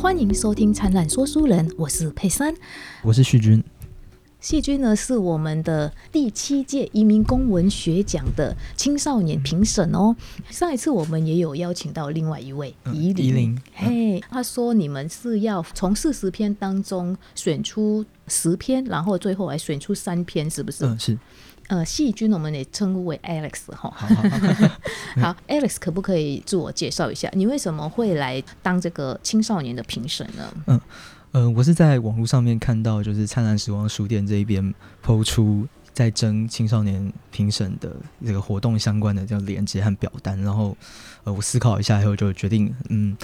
欢迎收听《灿烂说书人》，我是佩珊，我是旭君。细君呢是我们的第七届移民公文学奖的青少年评审哦。上一次我们也有邀请到另外一位怡玲，嘿，他说你们是要从四十篇当中选出十篇，然后最后来选出三篇，是不是？嗯，是。呃，细菌我们也称呼为 Alex 哈。好，Alex 可不可以自我介绍一下？你为什么会来当这个青少年的评审呢？嗯。呃，我是在网络上面看到，就是灿烂时光书店这一边抛出在征青少年评审的这个活动相关的这样链接和表单，然后呃，我思考一下以后就决定，嗯，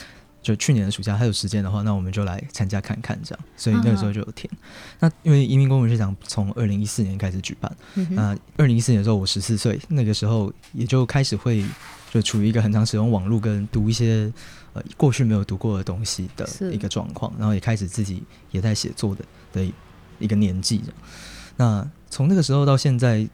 就去年的暑假还有时间的话，那我们就来参加看看这样，所以那个时候就有填。那因为移民公文学奖从二零一四年开始举办，那二零一四年的时候我十四岁，那个时候也就开始会就处于一个很常使用网络跟读一些。呃，过去没有读过的东西的一个状况，然后也开始自己也在写作的的一个年纪。那从那个时候到现在，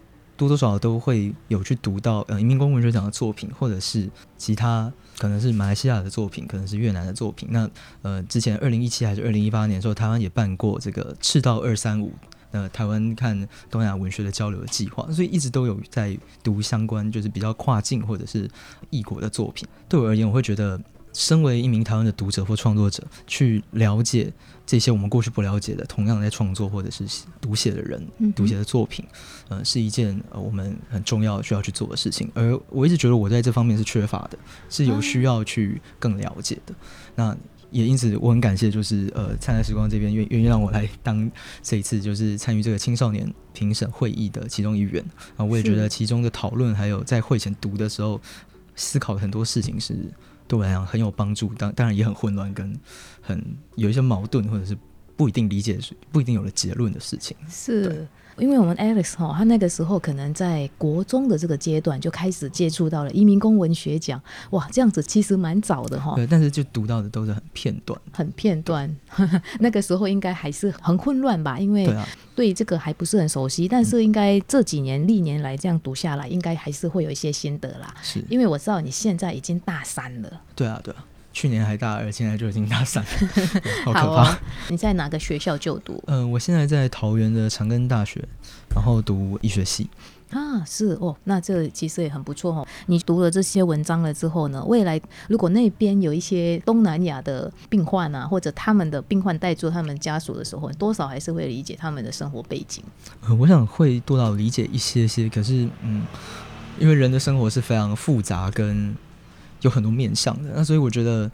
多多少少都会有去读到呃移民公文学奖的作品，或者是其他可能是马来西亚的作品，可能是越南的作品。那呃，之前二零一七还是二零一八年的时候，台湾也办过这个赤道二三五呃台湾看东亚文学的交流的计划，所以一直都有在读相关就是比较跨境或者是异国的作品。对我而言，我会觉得。身为一名台湾的读者或创作者，去了解这些我们过去不了解的，同样在创作或者是读写的人、读写的作品，呃，是一件呃我们很重要需要去做的事情。而我一直觉得我在这方面是缺乏的，是有需要去更了解的。那也因此我很感谢，就是呃灿烂时光这边愿愿意让我来当这一次就是参与这个青少年评审会议的其中一员啊。我也觉得其中的讨论还有在会前读的时候思考很多事情是。对我来讲很有帮助，当当然也很混乱，跟很有一些矛盾，或者是不一定理解、不一定有了结论的事情。是。因为我们 Alex 哈，他那个时候可能在国中的这个阶段就开始接触到了移民工文学奖，哇，这样子其实蛮早的哈。对，但是就读到的都是很片段，很片段。那个时候应该还是很混乱吧，因为对这个还不是很熟悉。但是应该这几年历年来这样读下来，应该还是会有一些心得啦。是，因为我知道你现在已经大三了。对啊，对啊。去年还大二，现在就已经大三，好可怕！你在哪个学校就读？嗯，我现在在桃园的长庚大学，然后读医学系。啊，是哦，那这其实也很不错哦。你读了这些文章了之后呢，未来如果那边有一些东南亚的病患啊，或者他们的病患带住他们家属的时候，多少还是会理解他们的生活背景。我想会多少理解一些些，可是嗯，因为人的生活是非常复杂跟。有很多面向的，那所以我觉得，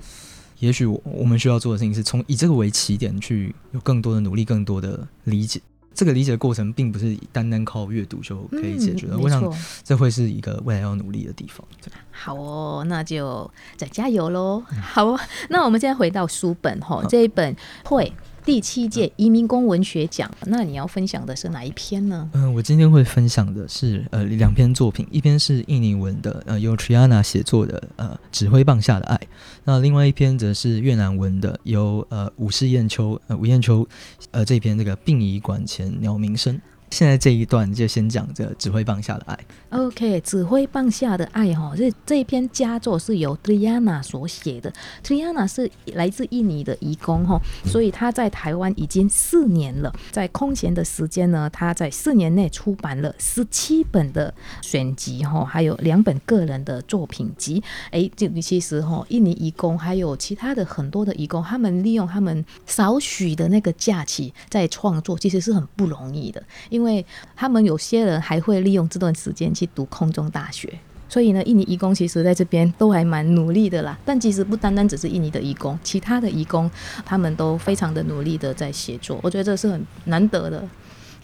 也许我们需要做的事情是从以这个为起点，去有更多的努力，更多的理解。这个理解过程并不是单单靠阅读就可以解决的。我想这会是一个未来要努力的地方。好哦，那就再加油喽。好，那我们现在回到书本哈，这一本会。第七届移民工文学奖，那你要分享的是哪一篇呢？嗯，我今天会分享的是呃两篇作品，一篇是印尼文的，呃由 Triana 写作的，呃指挥棒下的爱，那另外一篇则是越南文的，由呃武士燕秋呃吴燕秋呃这篇这个殡仪馆前鸟鸣声。现在这一段就先讲这指挥棒下的爱。OK，指挥棒下的爱哈，这这一篇佳作是由 Triana 所写的。Triana 是来自印尼的移工哈，所以他在台湾已经四年了。在空闲的时间呢，他在四年内出版了十七本的选集哈，还有两本个人的作品集。哎，这其实哈，印尼移工还有其他的很多的移工，他们利用他们少许的那个假期在创作，其实是很不容易的。因为他们有些人还会利用这段时间去读空中大学，所以呢，印尼义工其实在这边都还蛮努力的啦。但其实不单单只是印尼的义工，其他的义工他们都非常的努力的在写作，我觉得这是很难得的。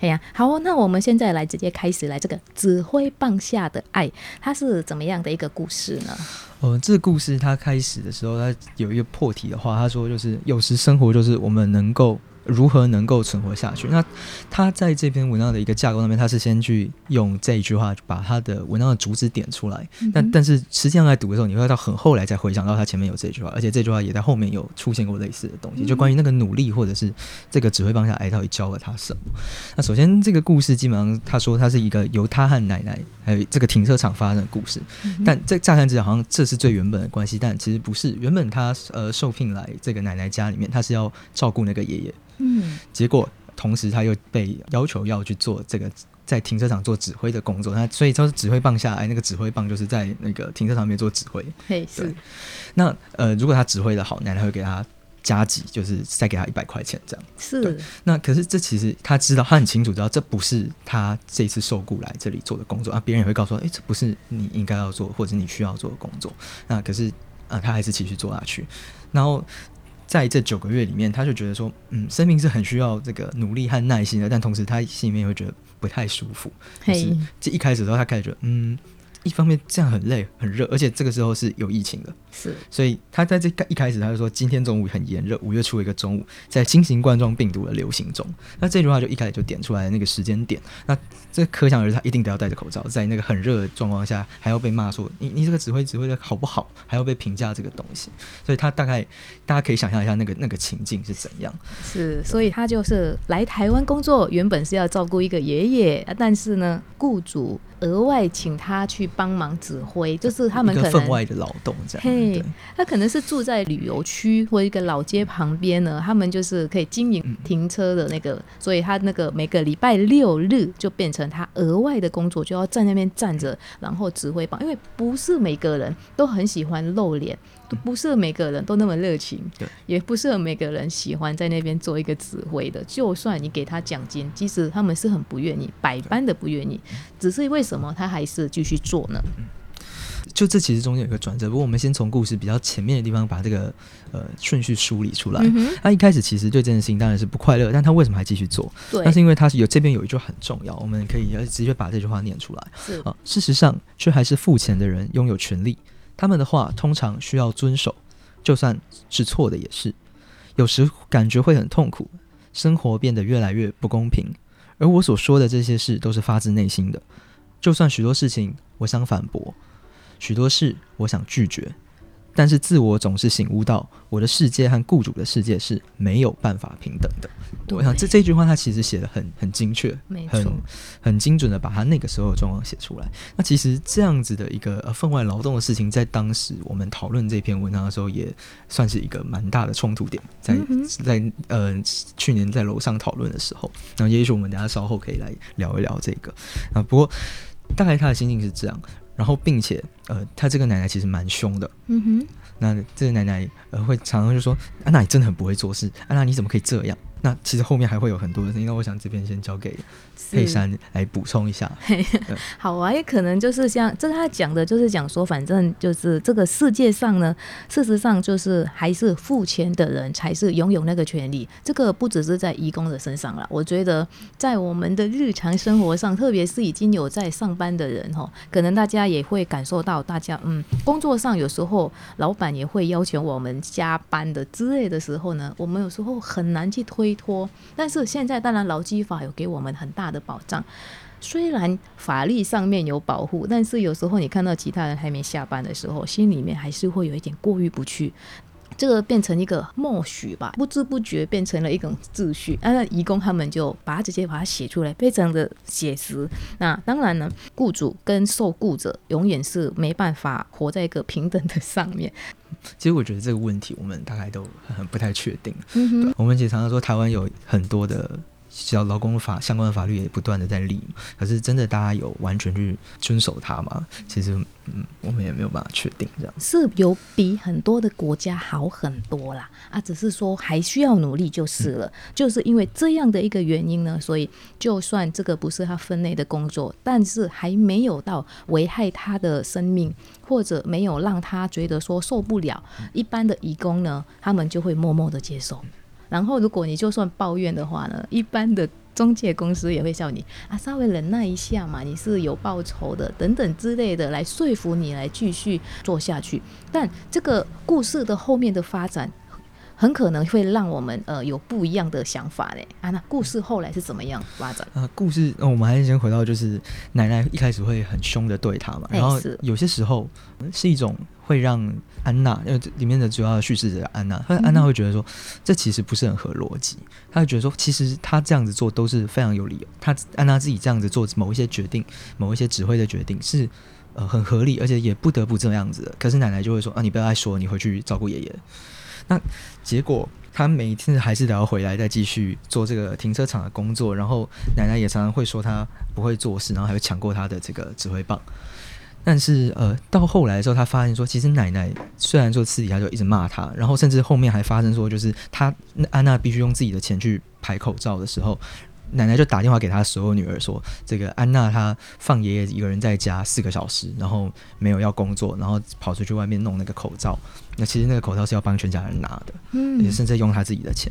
哎呀，好，那我们现在来直接开始来这个指挥棒下的爱，它是怎么样的一个故事呢？呃，这个故事它开始的时候，它有一个破题的话，他说就是有时生活就是我们能够。如何能够存活下去？那他在这篇文章的一个架构上面，他是先去用这一句话把他的文章的主旨点出来。但但是实际上在读的时候，你会到很后来才回想到他前面有这句话，而且这句话也在后面有出现过类似的东西，就关于那个努力或者是这个指挥棒下来到底教了他什么。那首先这个故事基本上他说他是一个由他和奶奶还有这个停车场发生的故事，但在乍看之下好像这是最原本的关系，但其实不是。原本他呃受聘来这个奶奶家里面，他是要照顾那个爷爷。嗯，结果同时他又被要求要去做这个在停车场做指挥的工作，那所以就是指挥棒下来，那个指挥棒就是在那个停车场里面做指挥。嘿，是。那呃，如果他指挥的好，奶奶会给他加急，就是再给他一百块钱这样。是。那可是这其实他知道，他很清楚知道这不是他这次受雇来这里做的工作啊，别人也会告诉他，哎，这不是你应该要做或者你需要做的工作。那可是啊，他还是继续做下去，然后。在这九个月里面，他就觉得说，嗯，生命是很需要这个努力和耐心的，但同时他心里面会觉得不太舒服。就是这一开始的时候，他开始觉得，嗯。一方面这样很累很热，而且这个时候是有疫情的，是，所以他在这一开始他就说今天中午很炎热，五月初一个中午，在新型冠状病毒的流行中，那这句话就一开始就点出来那个时间点，那这可想而知他一定得要戴着口罩，在那个很热的状况下还要被骂说你你这个指挥指挥的好不好，还要被评价这个东西，所以他大概大家可以想象一下那个那个情境是怎样，是，所以他就是来台湾工作，原本是要照顾一个爷爷，但是呢，雇主。额外请他去帮忙指挥，就是他们可能分外的劳动这样。嘿，他可能是住在旅游区或一个老街旁边呢，他们就是可以经营停车的那个，所以他那个每个礼拜六日就变成他额外的工作，就要在那边站着，然后指挥棒，因为不是每个人都很喜欢露脸。不是每个人都那么热情，对，也不是每个人喜欢在那边做一个指挥的。就算你给他奖金，即使他们是很不愿意，百般的不愿意。只是为什么他还是继续做呢？就这其实中间有个转折。不过我们先从故事比较前面的地方把这个呃顺序梳理出来。他一开始其实对这件事情当然是不快乐，但他为什么还继续做？对，那是因为他是有这边有一句很重要，我们可以直接把这句话念出来。是啊，事实上却还是付钱的人拥有权利。他们的话通常需要遵守，就算是错的也是。有时感觉会很痛苦，生活变得越来越不公平。而我所说的这些事都是发自内心的，就算许多事情我想反驳，许多事我想拒绝。但是自我总是醒悟到，我的世界和雇主的世界是没有办法平等的。我想这这句话他其实写的很很精确，很很精准的把他那个时候的状况写出来。那其实这样子的一个分外劳动的事情，在当时我们讨论这篇文章的时候，也算是一个蛮大的冲突点。在在呃去年在楼上讨论的时候，那也许我们等下稍后可以来聊一聊这个啊。不过大概他的心境是这样。然后，并且，呃，他这个奶奶其实蛮凶的。嗯哼，那这个奶奶呃会常常就说：“安娜，你真的很不会做事。安娜，你怎么可以这样？”那其实后面还会有很多的，应该我想这边先交给佩珊来补充一下。好啊，也可能就是像这他讲的，就是讲说，反正就是这个世界上呢，事实上就是还是付钱的人才是拥有那个权利。这个不只是在义工的身上了，我觉得在我们的日常生活上，特别是已经有在上班的人哈，可能大家也会感受到，大家嗯，工作上有时候老板也会要求我们加班的之类的时候呢，我们有时候很难去推。托，但是现在当然劳基法有给我们很大的保障，虽然法律上面有保护，但是有时候你看到其他人还没下班的时候，心里面还是会有一点过意不去。这个变成一个默许吧，不知不觉变成了一种秩序。那义工他们就把它直接把它写出来，非常的写实。那当然呢，雇主跟受雇者永远是没办法活在一个平等的上面。其实我觉得这个问题我们大概都很 不太确定。我们其实常常说台湾有很多的。小劳工法相关的法律也不断的在立，可是真的大家有完全去遵守它吗？其实，嗯，我们也没有办法确定这样。是有比很多的国家好很多啦，啊，只是说还需要努力就是了。就是因为这样的一个原因呢，所以就算这个不是他分内的工作，但是还没有到危害他的生命，或者没有让他觉得说受不了，一般的义工呢，他们就会默默的接受。然后，如果你就算抱怨的话呢，一般的中介公司也会叫你啊，稍微忍耐一下嘛，你是有报酬的等等之类的，来说服你来继续做下去。但这个故事的后面的发展。很可能会让我们呃有不一样的想法嘞啊。那故事后来是怎么样发展？啊，故事，那我们还是先回到，就是奶奶一开始会很凶的对他嘛，然后有些时候是一种会让安娜，因为里面的主要的叙事者安娜，安娜会觉得说，这其实不是很合逻辑，她会觉得说，其实她这样子做都是非常有理由，她安娜自己这样子做某一些决定，某一些指挥的决定是。呃，很合理，而且也不得不这样子的。可是奶奶就会说：“啊，你不要再说，你回去照顾爷爷。”那结果他每一次还是得要回来，再继续做这个停车场的工作。然后奶奶也常常会说他不会做事，然后还会抢过他的这个指挥棒。但是呃，到后来的时候，他发现说，其实奶奶虽然说私底下就一直骂他，然后甚至后面还发生说，就是他安娜必须用自己的钱去排口罩的时候。奶奶就打电话给她所有女儿说：“这个安娜她放爷爷一个人在家四个小时，然后没有要工作，然后跑出去外面弄那个口罩。那其实那个口罩是要帮全家人拿的，嗯，甚至用他自己的钱，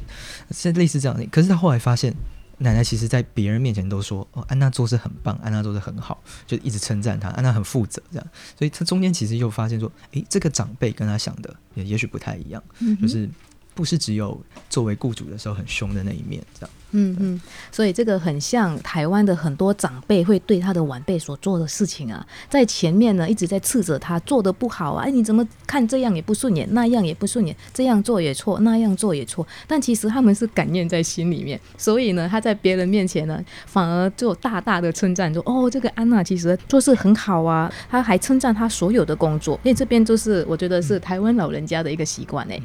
是类似这样的。可是她后来发现，奶奶其实在别人面前都说：哦，安娜做事很棒，安娜做事很好，就一直称赞她，安娜很负责这样。所以她中间其实又发现说：诶，这个长辈跟她想的也也许不太一样，就是不是只有作为雇主的时候很凶的那一面这样。”嗯嗯，所以这个很像台湾的很多长辈会对他的晚辈所做的事情啊，在前面呢一直在斥责他做的不好啊，哎你怎么看这样也不顺眼，那样也不顺眼，这样做也错，那样做也错，但其实他们是感念在心里面，所以呢他在别人面前呢反而就大大的称赞说哦这个安娜其实做事很好啊，他还称赞他所有的工作，因为这边就是我觉得是台湾老人家的一个习惯哎。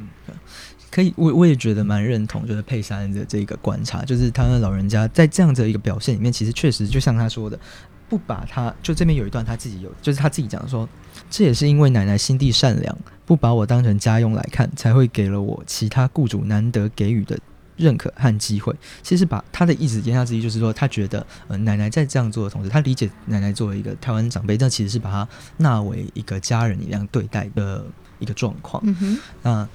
可以，我我也觉得蛮认同，就是佩珊的这个观察，就是他的老人家在这样的一个表现里面，其实确实就像他说的，不把他就这边有一段他自己有，就是他自己讲说，这也是因为奶奶心地善良，不把我当成家用来看，才会给了我其他雇主难得给予的认可和机会。其实把他的意思言下之意就是说，他觉得呃奶奶在这样做的同时，他理解奶奶作为一个台湾长辈，但其实是把他纳为一个家人一样对待的一个状况。嗯哼，那。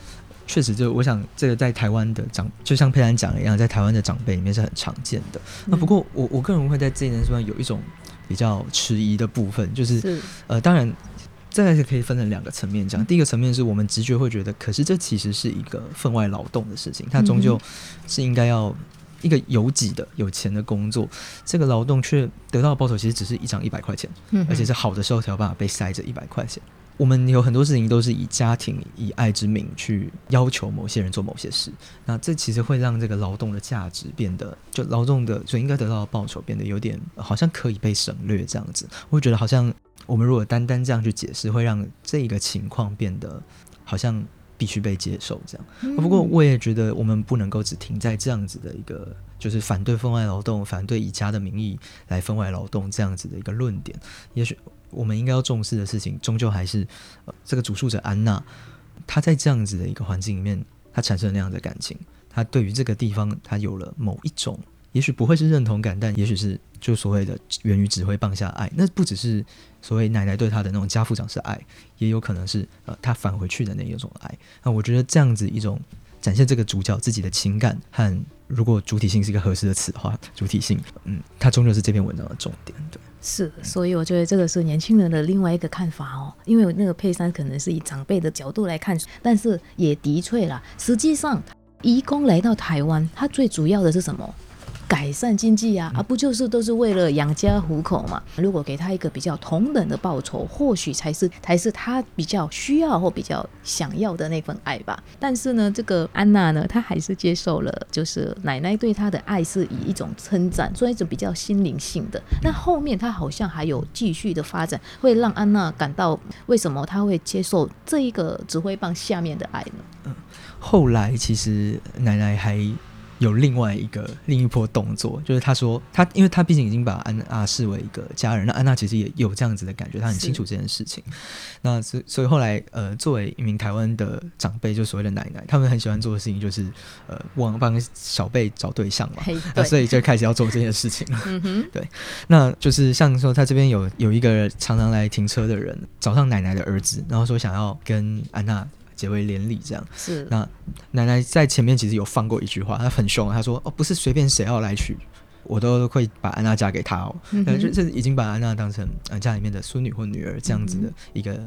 确实，就我想，这个在台湾的长，就像佩兰讲的一样，在台湾的长辈里面是很常见的。那不过，我我个人会在这件事上有一种比较迟疑的部分，就是呃，当然，这个可以分成两个层面讲。第一个层面是我们直觉会觉得，可是这其实是一个分外劳动的事情，它终究是应该要一个有己的、有钱的工作，这个劳动却得到的报酬其实只是一张一百块钱，而且是好的时候才有办法被塞着一百块钱。我们有很多事情都是以家庭、以爱之名去要求某些人做某些事，那这其实会让这个劳动的价值变得，就劳动的所应该得到的报酬变得有点好像可以被省略这样子。我会觉得好像我们如果单单这样去解释，会让这个情况变得好像必须被接受这样。不过我也觉得我们不能够只停在这样子的一个，就是反对分外劳动、反对以家的名义来分外劳动这样子的一个论点，也许。我们应该要重视的事情，终究还是呃，这个主述者安娜，她在这样子的一个环境里面，她产生了那样的感情，她对于这个地方，她有了某一种，也许不会是认同感，但也许是就所谓的源于指挥棒下爱。那不只是所谓奶奶对她的那种家父长式爱，也有可能是呃，她返回去的那一种爱。那我觉得这样子一种展现这个主角自己的情感和，如果主体性是一个合适的词的话，主体性，嗯，它终究是这篇文章的重点，对。是，所以我觉得这个是年轻人的另外一个看法哦。因为那个佩珊可能是以长辈的角度来看，但是也的确啦。实际上，移工来到台湾，他最主要的是什么？改善经济啊，而不就是都是为了养家糊口嘛？如果给他一个比较同等的报酬，或许才是才是他比较需要或比较想要的那份爱吧。但是呢，这个安娜呢，她还是接受了，就是奶奶对她的爱是以一种称赞，所以一种比较心灵性的。那后面她好像还有继续的发展，会让安娜感到为什么她会接受这一个指挥棒下面的爱呢？嗯，后来其实奶奶还。有另外一个另一波动作，就是他说他，因为他毕竟已经把安娜视为一个家人，那安娜其实也有这样子的感觉，他很清楚这件事情。那所所以后来，呃，作为一名台湾的长辈，就所谓的奶奶，他们很喜欢做的事情就是，呃，帮帮小辈找对象嘛，那所以就开始要做这件事情了。嗯哼，对，那就是像说他这边有有一个常常来停车的人，找上奶奶的儿子，然后说想要跟安娜。结为连理，这样。是。那奶奶在前面其实有放过一句话，她很凶，她说：“哦，不是随便谁要来娶，我都会把安娜嫁给他哦。”呃，就是已经把安娜当成家里面的孙女或女儿这样子的一个，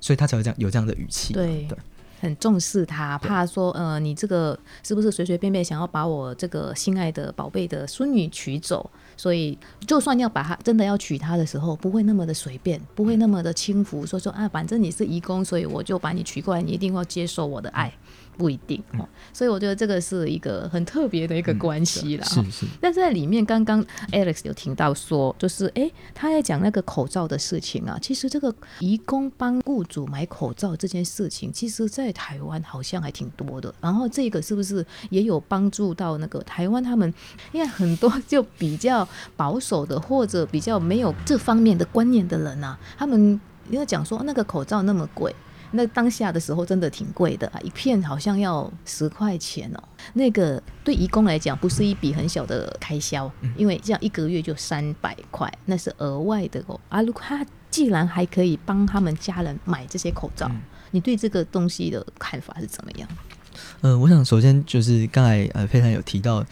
所以她才会这样有这样的语气。对。对，很重视他，怕说呃你这个是不是随随便便想要把我这个心爱的宝贝的孙女娶走？所以就算要把他真的要娶她的时候，不会那么的随便，不会那么的轻浮，说说啊，反正你是义工，所以我就把你娶过来，你一定要接受我的爱。不一定哦，所以我觉得这个是一个很特别的一个关系啦。是是。但是在里面，刚刚 Alex 有听到说，就是哎，他在讲那个口罩的事情啊。其实这个义工帮雇主买口罩这件事情，其实在台湾好像还挺多的。然后这个是不是也有帮助到那个台湾他们？因为很多就比较保守的，或者比较没有这方面的观念的人啊，他们因为讲说那个口罩那么贵。那当下的时候真的挺贵的啊，一片好像要十块钱哦。那个对义工来讲不是一笔很小的开销，因为这样一个月就三百块，那是额外的哦。啊，如果他既然还可以帮他们家人买这些口罩，你对这个东西的看法是怎么样？嗯，我想首先就是刚才呃非常有提到。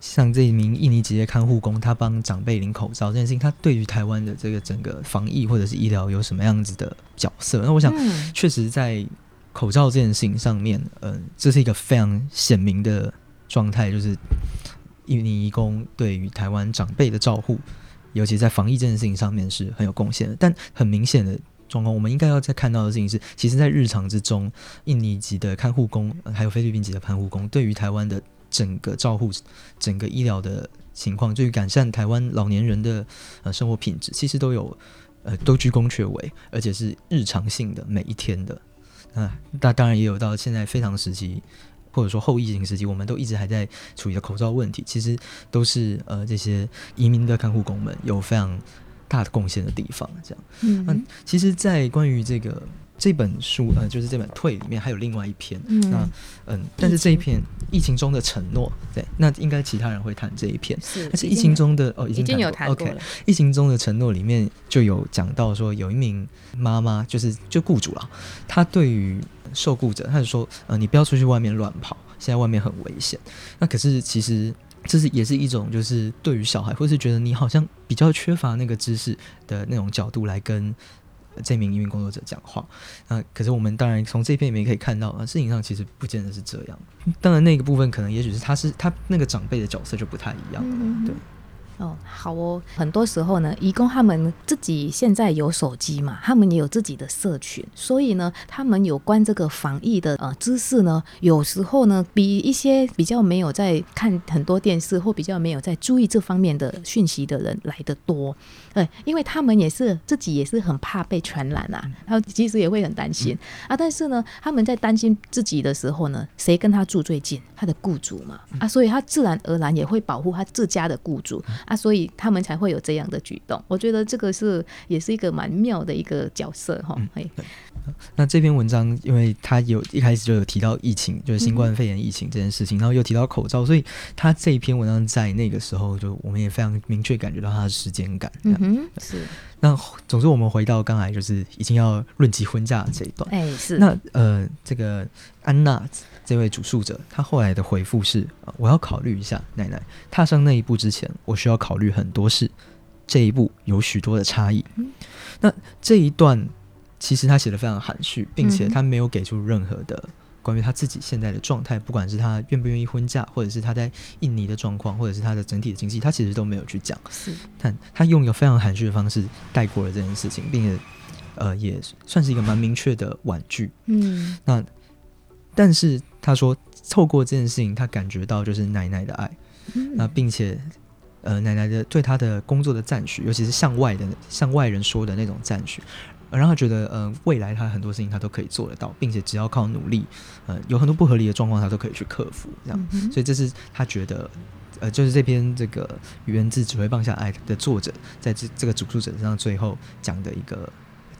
像这一名印尼职业看护工，他帮长辈领口罩这件事情，他对于台湾的这个整个防疫或者是医疗有什么样子的角色？那我想，确实在口罩这件事情上面，嗯，这是一个非常鲜明的状态，就是印尼义工对于台湾长辈的照护，尤其在防疫这件事情上面是很有贡献的。但很明显的状况，我们应该要再看到的事情是，其实，在日常之中，印尼籍的看护工还有菲律宾籍的看护工，对于台湾的。整个照护、整个医疗的情况，对于改善台湾老年人的呃生活品质，其实都有呃都居功却伟，而且是日常性的每一天的。那那当然也有到现在非常时期，或者说后疫情时期，我们都一直还在处理的口罩问题，其实都是呃这些移民的看护工们有非常大的贡献的地方。这样，嗯，其实，在关于这个。这本书呃，就是这本《退》里面还有另外一篇，嗯那嗯，但是这一篇疫情中的承诺，对，那应该其他人会谈这一篇，是，但是疫情中的哦，已经有谈过了。疫情中的承诺里面就有讲到说，有一名妈妈，就是就雇主了，他对于受雇者，他就说，呃，你不要出去外面乱跑，现在外面很危险。那可是其实这是也是一种，就是对于小孩，或是觉得你好像比较缺乏那个知识的那种角度来跟。这名移民工作者讲话，那可是我们当然从这篇里面可以看到啊，事情上其实不见得是这样。当然那个部分可能也许是他是他那个长辈的角色就不太一样了，对。哦，好哦。很多时候呢，义工他们自己现在有手机嘛，他们也有自己的社群，所以呢，他们有关这个防疫的呃知识呢，有时候呢，比一些比较没有在看很多电视或比较没有在注意这方面的讯息的人来的多。对，因为他们也是自己也是很怕被传染啊，然后其实也会很担心啊。但是呢，他们在担心自己的时候呢，谁跟他住最近？他的雇主嘛啊，所以他自然而然也会保护他自家的雇主。啊，所以他们才会有这样的举动。我觉得这个是也是一个蛮妙的一个角色哈。哎，那这篇文章，因为他有一开始就有提到疫情，就是新冠肺炎疫情这件事情，然后又提到口罩，所以他这一篇文章在那个时候，就我们也非常明确感觉到他的时间感。嗯哼，是。那总之，我们回到刚才就是已经要论及婚嫁这一段。哎，是。那呃，这个安娜。这位主诉者，他后来的回复是：我要考虑一下，奶奶踏上那一步之前，我需要考虑很多事。这一步有许多的差异。那这一段其实他写的非常含蓄，并且他没有给出任何的关于他自己现在的状态，不管是他愿不愿意婚嫁，或者是他在印尼的状况，或者是他的整体的经济，他其实都没有去讲。是，但他用一个非常含蓄的方式带过了这件事情，并且呃，也算是一个蛮明确的婉拒。嗯，那。但是他说，透过这件事情，他感觉到就是奶奶的爱，那并且，呃，奶奶的对他的工作的赞许，尤其是向外的向外人说的那种赞许，让他觉得，呃，未来他很多事情他都可以做得到，并且只要靠努力，呃，有很多不合理的状况他都可以去克服，这样。所以这是他觉得，呃，就是这篇这个源自只会放下爱的作者，在这这个主述者身上最后讲的一个。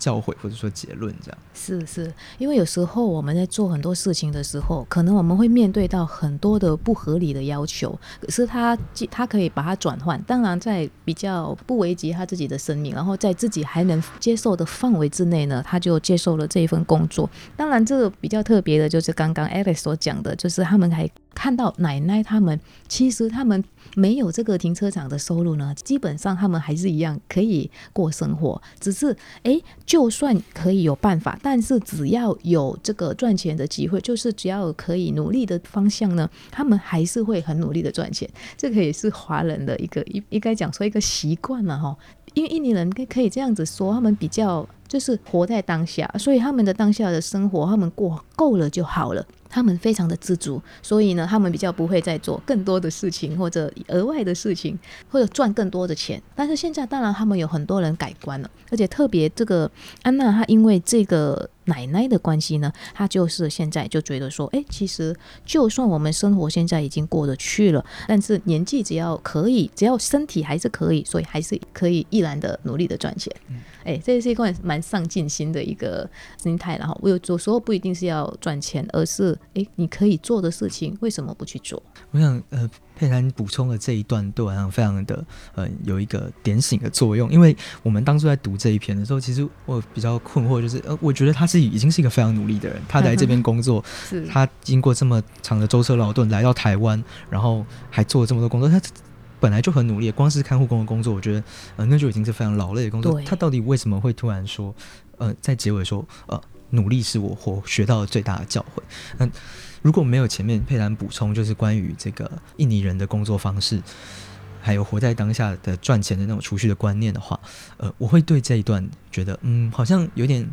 教诲或者说结论，这样是是，因为有时候我们在做很多事情的时候，可能我们会面对到很多的不合理的要求，可是他他可以把它转换，当然在比较不危及他自己的生命，然后在自己还能接受的范围之内呢，他就接受了这一份工作。当然，这个比较特别的就是刚刚 Alex 所讲的，就是他们还看到奶奶他们其实他们。没有这个停车场的收入呢，基本上他们还是一样可以过生活，只是哎，就算可以有办法，但是只要有这个赚钱的机会，就是只要可以努力的方向呢，他们还是会很努力的赚钱。这个也是华人的一个应应该讲说一个习惯了哈。因为印尼人可以这样子说，他们比较就是活在当下，所以他们的当下的生活，他们过够了就好了。他们非常的知足，所以呢，他们比较不会再做更多的事情或者额外的事情，或者赚更多的钱。但是现在，当然他们有很多人改观了，而且特别这个安娜，她因为这个奶奶的关系呢，她就是现在就觉得说，哎，其实就算我们生活现在已经过得去了，但是年纪只要可以，只要身体还是可以，所以还是可以毅然的努力的赚钱。哎，这是一个蛮上进心的一个心态，然后我有有时候不一定是要赚钱，而是哎，你可以做的事情，为什么不去做？我想，呃，佩兰补充的这一段对我来讲非常的，呃，有一个点醒的作用。因为我们当初在读这一篇的时候，其实我比较困惑，就是，呃，我觉得他是已经是一个非常努力的人，他来这边工作，是他经过这么长的舟车劳顿来到台湾，然后还做了这么多工作，他。本来就很努力，光是看护工的工作，我觉得，呃，那就已经是非常劳累的工作。他到底为什么会突然说，呃，在结尾说，呃，努力是我活学到的最大的教诲？那如果没有前面佩兰补充，就是关于这个印尼人的工作方式，还有活在当下的赚钱的那种储蓄的观念的话，呃，我会对这一段觉得，嗯，好像有点。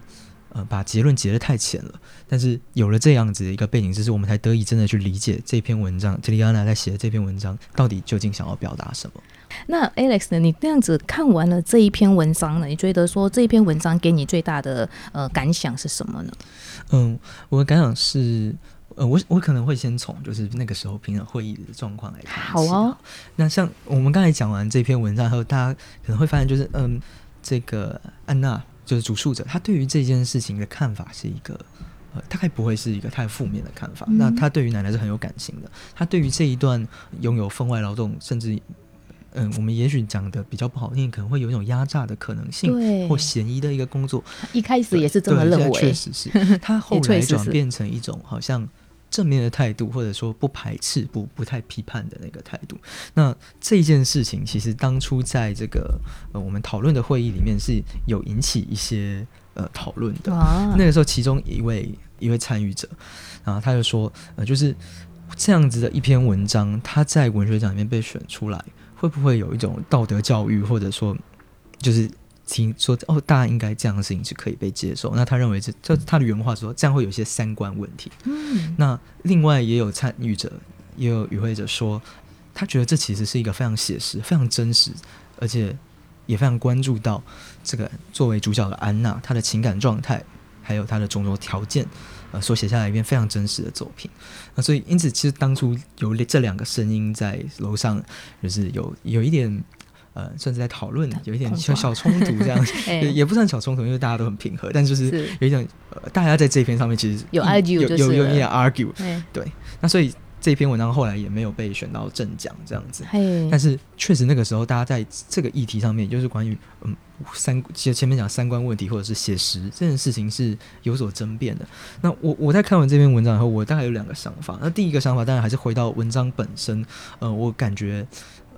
呃，把结论结得太浅了，但是有了这样子的一个背景知识，我们才得以真的去理解这篇文章。特里安娜在写的这篇文章，到底究竟想要表达什么？那 Alex 呢？你这样子看完了这一篇文章呢？你觉得说这一篇文章给你最大的呃感想是什么呢？嗯，我的感想是，呃，我我可能会先从就是那个时候平常会议的状况来看。好哦。那像我们刚才讲完这篇文章后，大家可能会发现，就是嗯，这个安娜。就是主述者，她对于这件事情的看法是一个，呃，大概不会是一个太负面的看法。那他对于奶奶是很有感情的。他对于这一段拥有分外劳动，甚至，嗯，我们也许讲的比较不好听，可能会有一种压榨的可能性或嫌疑的一个工作。一开始也是这么认为，确实是。他后来转变成一种好像。正面的态度，或者说不排斥、不不太批判的那个态度。那这件事情，其实当初在这个呃我们讨论的会议里面是有引起一些呃讨论的。那个时候，其中一位一位参与者，然后他就说，呃，就是这样子的一篇文章，他在文学奖里面被选出来，会不会有一种道德教育，或者说就是。听说哦，大家应该这样的事情是可以被接受。那他认为这，就他的原话说，这样会有一些三观问题。嗯，那另外也有参与者，也有与会者说，他觉得这其实是一个非常写实、非常真实，而且也非常关注到这个作为主角的安娜，她的情感状态，还有她的种种条件，呃，所写下来一篇非常真实的作品。那所以，因此，其实当初有这两个声音在楼上，就是有有一点。呃，甚至在讨论，有一点小小冲突这样，也不算小冲突，因为大家都很平和。但就是有一种，呃，大家在这篇上面其实有 argue，有有一点 argue，对。那所以这篇文章后来也没有被选到正奖这样子。但是确实那个时候，大家在这个议题上面，就是关于嗯三，其实前面讲三观问题或者是写实这件事情是有所争辩的。那我我在看完这篇文章以后，我大概有两个想法。那第一个想法当然还是回到文章本身，呃，我感觉。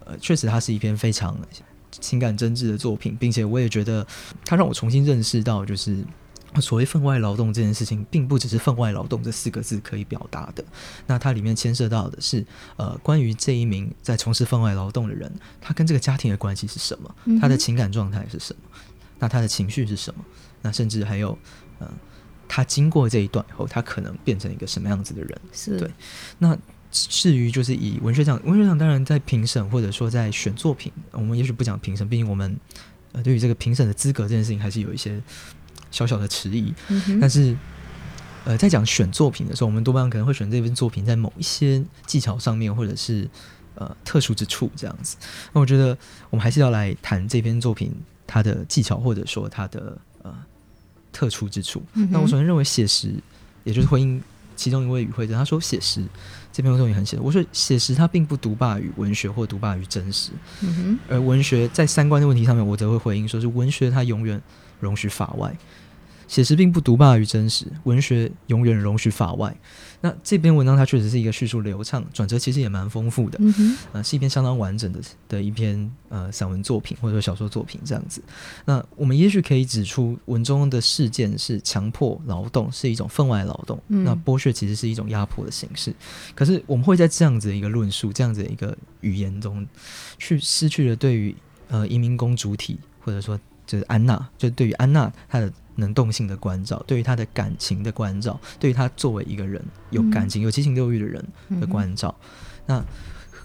呃，确实，它是一篇非常情感真挚的作品，并且我也觉得它让我重新认识到，就是所谓分外劳动这件事情，并不只是分外劳动这四个字可以表达的。那它里面牵涉到的是，呃，关于这一名在从事分外劳动的人，他跟这个家庭的关系是什么？他的情感状态是什么？那他的情绪是什么？那甚至还有，嗯，他经过这一段以后，他可能变成一个什么样子的人？是对。那至于就是以文学奖，文学奖当然在评审或者说在选作品，我们也许不讲评审，毕竟我们呃对于这个评审的资格这件事情还是有一些小小的迟疑。但是呃在讲选作品的时候，我们多半可能会选这篇作品在某一些技巧上面，或者是呃特殊之处这样子。那我觉得我们还是要来谈这篇作品它的技巧，或者说它的呃特殊之处。那我首先认为写实，也就是回应其中一位与会者，他说写实。这篇文章也很写，我说写实它并不独霸于文学或独霸于真实，而文学在三观的问题上面，我则会回应说是文学它永远容许法外。写实并不独霸于真实，文学永远容许法外。那这篇文章它确实是一个叙述流畅，转折其实也蛮丰富的，嗯，呃，是一篇相当完整的的一篇呃散文作品或者说小说作品这样子。那我们也许可以指出，文中的事件是强迫劳动，是一种分外劳动，嗯那剥削其实是一种压迫的形式。可是我们会在这样子的一个论述、这样子的一个语言中，去失去了对于呃移民工主体或者说就是安娜，就对于安娜她的能动性的关照，对于他的感情的关照，对于他作为一个人有感情、有七情六欲的人的关照，那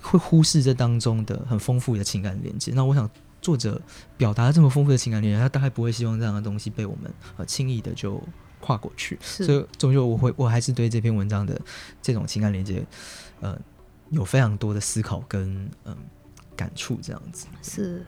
会忽视这当中的很丰富的情感连接。那我想，作者表达这么丰富的情感连接，他大概不会希望这样的东西被我们呃轻易的就跨过去。所以终究我会我还是对这篇文章的这种情感连接，呃，有非常多的思考跟嗯、感触这样子。是。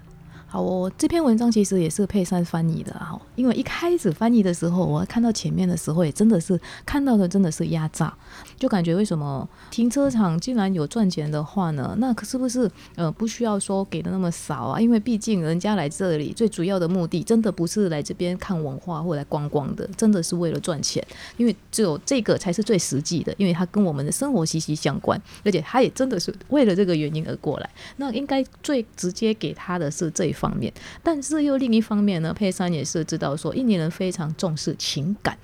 好我，这篇文章其实也是佩珊翻译的，哈因为一开始翻译的时候，我看到前面的时候，也真的是看到的真的是压榨，就感觉为什么停车场竟然有赚钱的话呢？那可是不是呃不需要说给的那么少啊？因为毕竟人家来这里最主要的目的，真的不是来这边看文化或来观光的，真的是为了赚钱，因为只有这个才是最实际的，因为它跟我们的生活息息相关，而且他也真的是为了这个原因而过来。那应该最直接给他的是这一方面，但是又另一方面呢，佩珊也是知道说，印尼人非常重视情感。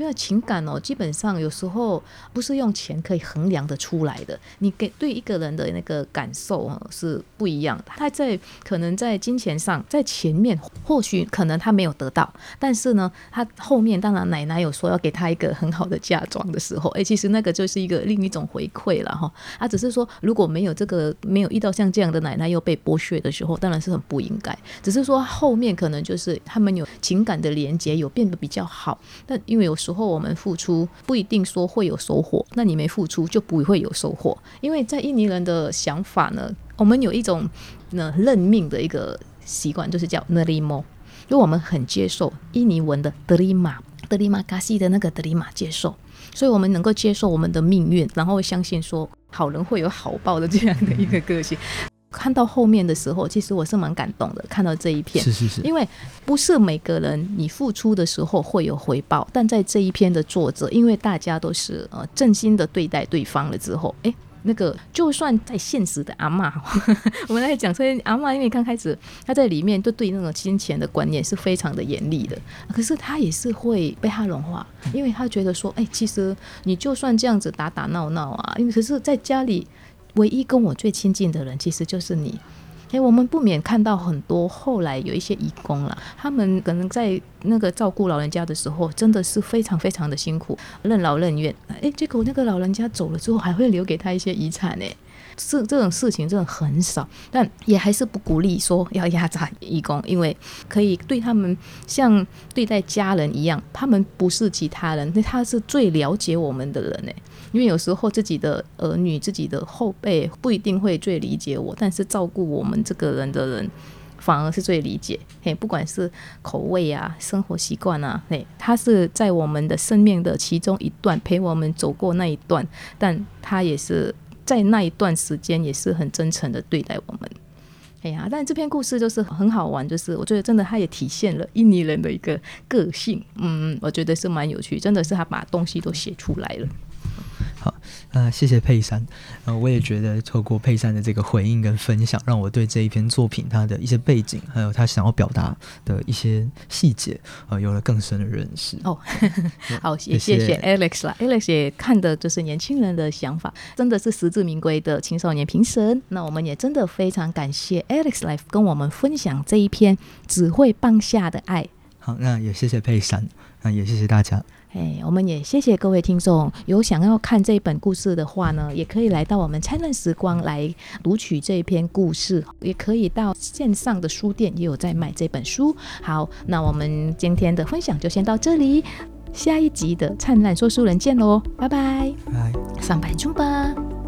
因为情感哦，基本上有时候不是用钱可以衡量的出来的。你给对一个人的那个感受哦是不一样的。他在可能在金钱上，在前面或许可能他没有得到，但是呢，他后面当然奶奶有说要给他一个很好的嫁妆的时候，哎，其实那个就是一个另一种回馈了哈。他只是说如果没有这个，没有遇到像这样的奶奶又被剥削的时候，当然是很不应该。只是说后面可能就是他们有情感的连接，有变得比较好。但因为有时候我们付出不一定说会有收获，那你没付出就不会有收获。因为在印尼人的想法呢，我们有一种呢认命的一个习惯，就是叫 nerimo，就我们很接受印尼文的德里马。德里玛嘎西的那个德里玛接受，所以我们能够接受我们的命运，然后相信说好人会有好报的这样的一个个性。看到后面的时候，其实我是蛮感动的，看到这一篇，是是是，因为不是每个人你付出的时候会有回报，但在这一篇的作者，因为大家都是呃真心的对待对方了之后，诶，那个就算在现实的阿嬷，我们来讲说阿嬷，因为刚开始她在里面都对那种金钱的观念是非常的严厉的，可是她也是会被她融化，因为她觉得说，哎、其实你就算这样子打打闹闹啊，因为可是在家里唯一跟我最亲近的人其实就是你。哎，我们不免看到很多后来有一些义工了，他们可能在那个照顾老人家的时候，真的是非常非常的辛苦，任劳任怨。哎，结果那个老人家走了之后，还会留给他一些遗产呢。这这种事情真的很少，但也还是不鼓励说要压榨义工，因为可以对他们像对待家人一样，他们不是其他人，那他是最了解我们的人呢。因为有时候自己的儿女、自己的后辈不一定会最理解我，但是照顾我们这个人的人。反而是最理解，嘿，不管是口味啊、生活习惯啊，嘿，他是在我们的生命的其中一段陪我们走过那一段，但他也是在那一段时间也是很真诚的对待我们。哎呀，但这篇故事就是很好玩，就是我觉得真的，它也体现了印尼人的一个个性，嗯，我觉得是蛮有趣，真的是他把东西都写出来了。啊、谢谢佩珊，呃，我也觉得透过佩珊的这个回应跟分享，让我对这一篇作品它的一些背景，还有他想要表达的一些细节，呃，有了更深的认识。哦，好，也谢谢谢谢 Alex 啦，Alex 也看的就是年轻人的想法，真的是实至名归的青少年评审。那我们也真的非常感谢 Alex 来跟我们分享这一篇只会放下的爱。好，那也谢谢佩珊，那也谢谢大家。哎，我们也谢谢各位听众。有想要看这一本故事的话呢，也可以来到我们灿烂时光来读取这一篇故事，也可以到线上的书店也有在卖这本书。好，那我们今天的分享就先到这里，下一集的灿烂说书人见喽，拜拜，拜。上班中吧。